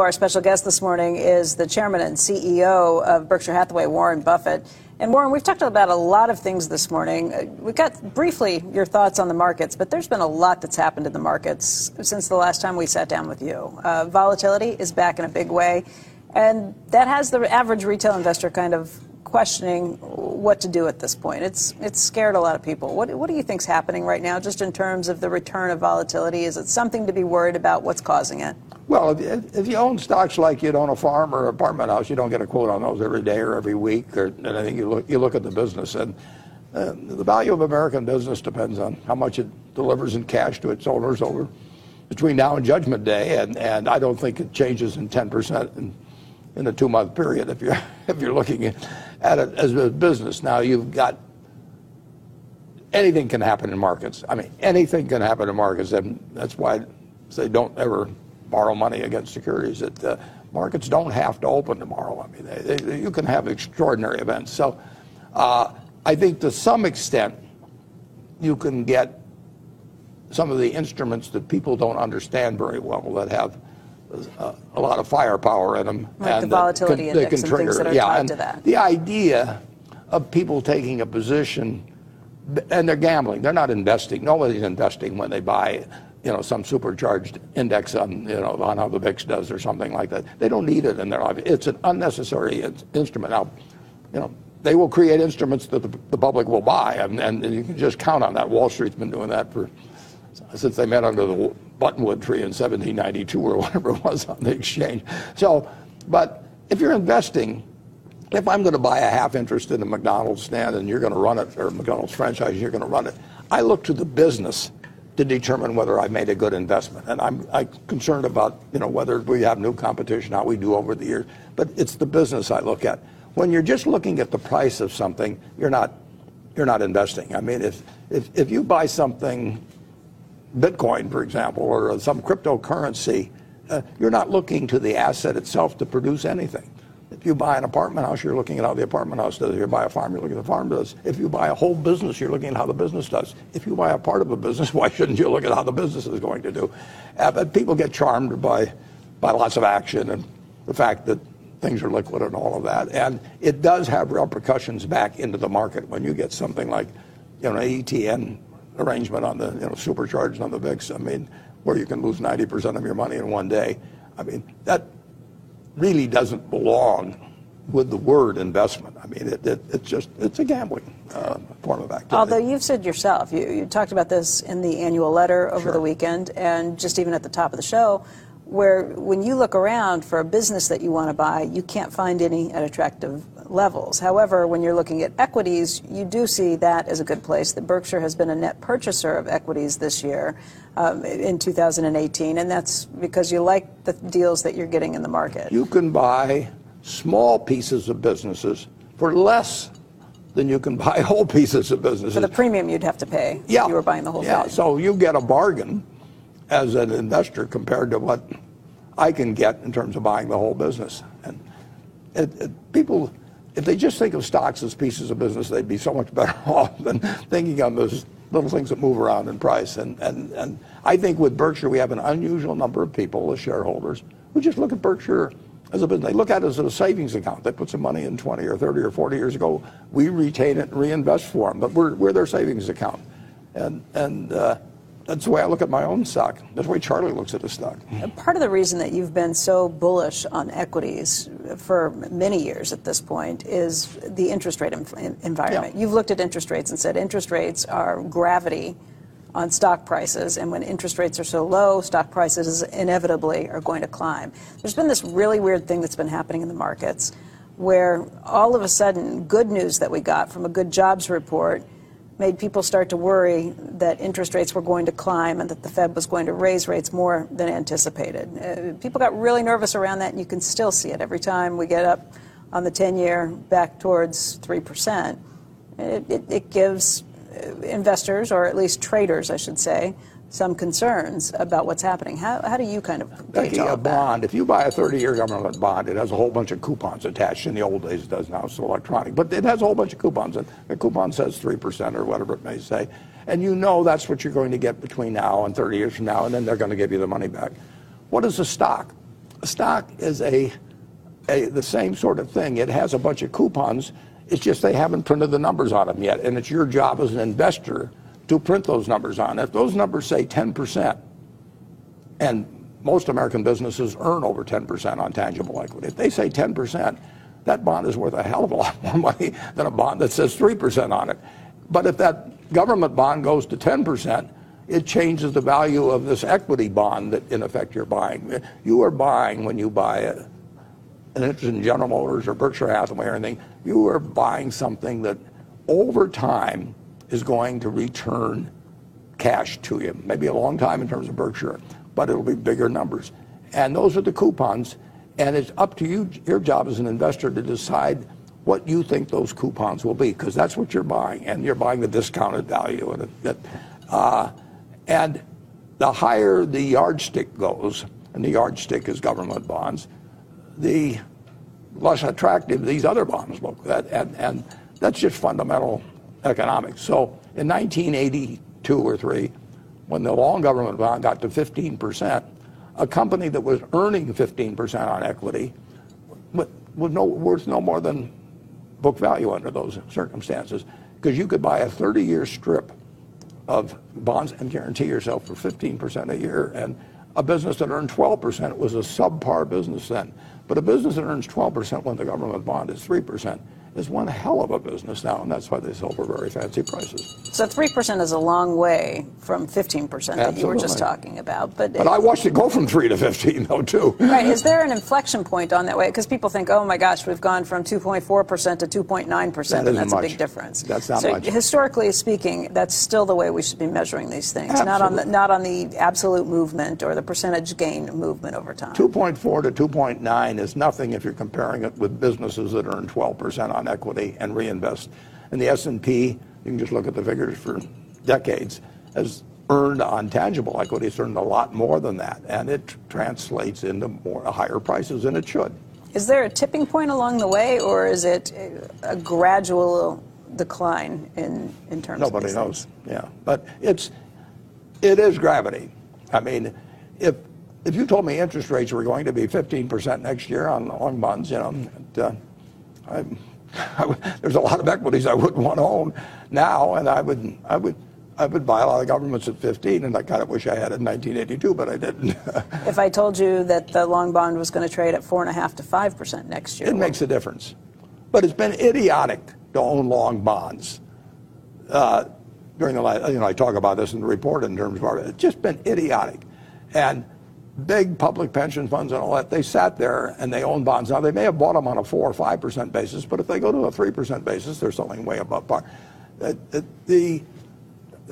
Our special guest this morning is the chairman and CEO of Berkshire Hathaway, Warren Buffett. And Warren, we've talked about a lot of things this morning. Uh, we got briefly your thoughts on the markets, but there's been a lot that's happened in the markets since the last time we sat down with you. Uh, volatility is back in a big way, and that has the average retail investor kind of questioning what to do at this point. It's it's scared a lot of people. What what do you think's happening right now, just in terms of the return of volatility? Is it something to be worried about? What's causing it? Well, if, if you own stocks like you'd own a farm or apartment house, you don't get a quote on those every day or every week or anything. You look, you look at the business, and uh, the value of American business depends on how much it delivers in cash to its owners over between now and Judgment Day, and, and I don't think it changes in 10% in, in a two-month period if you're, if you're looking at it as a business. Now, you've got anything can happen in markets. I mean, anything can happen in markets, and that's why they don't ever borrow money against securities. That uh, markets don't have to open tomorrow. I mean, they, they, you can have extraordinary events. So, uh, I think to some extent, you can get some of the instruments that people don't understand very well that have uh, a lot of firepower in them. Like and the volatility can, index and trigger, things that are yeah, tied to that. The idea of people taking a position and they're gambling. They're not investing. Nobody's investing when they buy you know, some supercharged index on, you know, on how the VIX does or something like that. They don't need it in their life. It's an unnecessary instrument. Now, you know, they will create instruments that the, the public will buy, and, and, you can just count on that. Wall Street's been doing that for since they met under the buttonwood tree in 1792 or whatever it was on the exchange. So, but if you're investing, if I'm going to buy a half interest in a McDonald's stand and you're going to run it, or McDonald's franchise, you're going to run it, I look to the business to determine whether I've made a good investment. And I'm, concerned about, you know, whether we have new competition, how we do over the years. But it's the business I look at. When you're just looking at the price of something, you're not, you're not investing. I mean, if, if, if you buy something, Bitcoin, for example, or some cryptocurrency, uh, you're not looking to the asset itself to produce anything. If you buy an apartment house, you're looking at how the apartment house does. If you buy a farm, you're looking at the farm does. If you buy a whole business, you're looking at how the business does. If you buy a part of a business, why shouldn't you look at how the business is going to do? Uh, but people get charmed by, by lots of action and the fact that things are liquid and all of that. And it does have repercussions back into the market when you get something like, you know, an ETN arrangement on the, supercharged on the VIX. I mean, where you can lose 90% of your money in one day. I mean, that really doesn't belong with the word investment. I mean, it, it, it's just, it's a gambling uh, form of activity. Although you've said yourself, you, you talked about this in the annual letter over sure. the weekend and just even at the top of the show, where when you look around for a business that you want to buy, you can't find any at attractive levels. However, when you're looking at equities, you do see that as a good place. That Berkshire has been a net purchaser of equities this year um, in 2018, and that's because you like the deals that you're getting in the market. You can buy small pieces of businesses for less than you can buy whole pieces of businesses. For the premium you'd have to pay yeah. if you were buying the whole yeah. thing. So you get a bargain as an investor compared to what I can get in terms of buying the whole business. And it, it, people if they just think of stocks as pieces of business, they'd be so much better off than thinking of as little things that move around in price. And, and, and I think with Berkshire, we have an unusual number of people as shareholders who just look at Berkshire as a business. They look at it as a savings account. They put some money in 20 or 30 or 40 years ago. We retain it and reinvest for them, but we're, we're their savings account. And, and uh, that's the way I look at my own stock. That's the way Charlie looks at his stock. Part of the reason that you've been so bullish on equities for many years at this point is the interest rate environment. Yeah. You've looked at interest rates and said interest rates are gravity on stock prices, and when interest rates are so low, stock prices inevitably are going to climb. There's been this really weird thing that's been happening in the markets where all of a sudden, good news that we got from a good jobs report made people start to worry that interest rates were going to climb and that the Fed was going to raise rates more than anticipated. Uh, people got really nervous around that, and you can still see it every time we get up on the 10 year back towards 3%. It, it, it gives uh, investors, or at least traders, I should say, some concerns about what's happening. How, how do you kind of Becky, a bond, that? if you buy a 30-year government bond, it has a whole bunch of coupons attached. In the old days, it does now, it's electronic. But it has a whole bunch of coupons. And the coupon says 3% or whatever it may say. And you know that's what you're going to get between now and 30 years from now, and then they're going to give you the money back. What is a stock? a stock is a, a the same sort of thing. It has a bunch of coupons. It's just they haven't printed the numbers on them yet, and it's your job as an investor to print those numbers on. If those numbers say 10%, and most American businesses earn over 10% on tangible equity. If they say 10%, that bond is worth a hell of a lot more money than a bond that says 3% on it. But if that government bond goes to 10%, it changes the value of this equity bond that in effect you're buying. You are buying when you buy a, an interest in General Motors or Berkshire Hathaway or anything, you are buying something that over time is going to return cash to you. Maybe a long time in terms of Berkshire, but it'll be bigger numbers. And those are the coupons. And it's up to you, your job as an investor, to decide what you think those coupons will be, because that's what you're buying, and you're buying the discounted value. And, uh, and the higher the yardstick goes, and the yardstick is government bonds, the less attractive these other bonds look. That, and, and that's just fundamental economics. So in 1982 or 3, when the long government bond got to 15 percent, a company that was earning 15% on equity was no, worth no more than book value under those circumstances because you could buy a 30-year strip of bonds and guarantee yourself for 15% a year. And a business that earned 12% was a subpar business then. But a business that earns 12% when the government bond is 3% is one hell of a business now, and that's why they sell for very fancy prices. So 3% is a long way from 15% that you were just talking about. But, but I watched it go from 3 to 15, though, too. Right. Is there an inflection point on that way? Because people think, oh my gosh, we've gone from 2.4% to 2.9%, and that's much. a big difference. That's not so much. Historically speaking, that's still the way we should be measuring these things, Absolutely. not on, the, not on the absolute movement or the percentage gain movement over time. 2.4 to 2.9 is nothing if you're comparing it with businesses that earn 12% on equity and reinvest. And the S&P, you can just look at the figures for decades, has earned on tangible equity, it's earned a lot more than that. And it translates into more higher prices, and it should. Is there a tipping point along the way, or is it a gradual decline in, in terms Nobody of knows. Things? Yeah. But it's it is gravity. I mean, if if you told me interest rates were going to be 15% next year on long bonds, you uh, uh, there's a lot of equities I wouldn't want to own now, and I would, I would, I would buy a lot of governments at 15, and I kind of wish I had it in 1982, but I didn't. if I told you that the long bond was going to trade at four and a half to five percent next year, it makes a difference. But it's been idiotic to own long bonds. Uh, during the last, you know, I talk about this in the report in terms of our, it's just been idiotic, and big public pension funds and all that, they sat there and they own bonds. Now, they may have bought them on a 4 or 5% basis, but if they go to a 3% basis, they're selling way above par. Uh, the,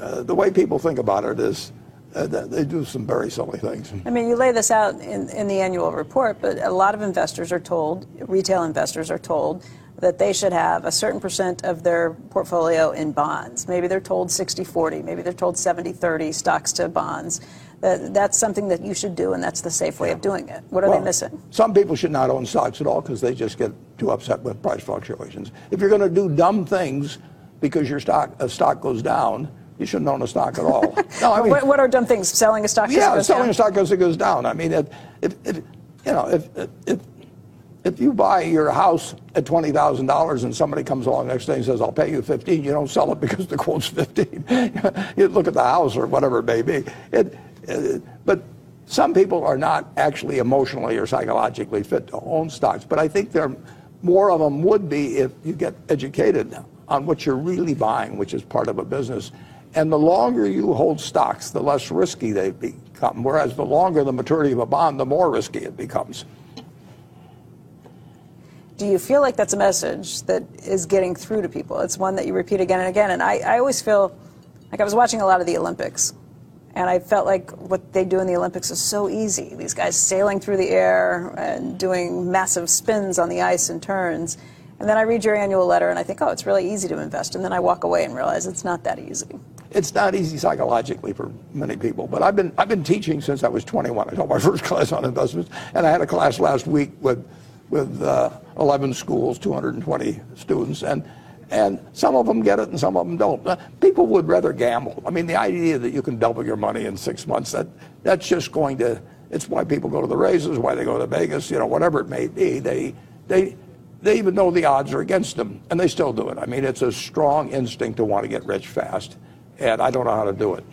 uh, the way people think about it is uh, they do some very silly things. I mean, you lay this out in, in the annual report, but a lot of investors are told, retail investors are told, that they should have a certain percent of their portfolio in bonds. Maybe they're told 60 40, maybe they're told 70 30 stocks to bonds that that's something that you should do, and that's the safe way of doing it. What are well, they missing? Some people should not own stocks at all because they just get too upset with price fluctuations. If you're going to do dumb things because your stock a stock goes down, you shouldn't own a stock at all. no, I mean, what, what, are dumb things? Selling a stock? Yeah, selling down? a stock because it goes down. I mean, if, if, if you know, if, if if you buy your house at twenty thousand dollars and somebody comes along next day and says, "I'll pay you 15," you don't sell it because the quote's fifteen. you look at the house or whatever it may be. It, but some people are not actually emotionally or psychologically fit to own stocks. But I think there more of them would be if you get educated on what you're really buying, which is part of a business. And the longer you hold stocks, the less risky they become. Whereas the longer the maturity of a bond, the more risky it becomes. Do you feel like that's a message that is getting through to people? It's one that you repeat again and again. And I, I always feel like I was watching a lot of the Olympics and I felt like what they do in the Olympics is so easy. These guys sailing through the air and doing massive spins on the ice and turns. And then I read your annual letter and I think, oh, it's really easy to invest. And then I walk away and realize it's not that easy. It's not easy psychologically for many people. But I've been, I've been teaching since I was 21. I taught my first class on investments. And I had a class last week with, with uh, 11 schools, 220 students. And and some of them get it and some of them don't. People would rather gamble. I mean, the idea that you can double your money in six months, that, that's just going to It's why people go to the races, why they go to Vegas, you know, whatever it may be. They, they, they even know the odds are against them, and they still do it. I mean, it's a strong instinct to want to get rich fast, and I don't know how to do it.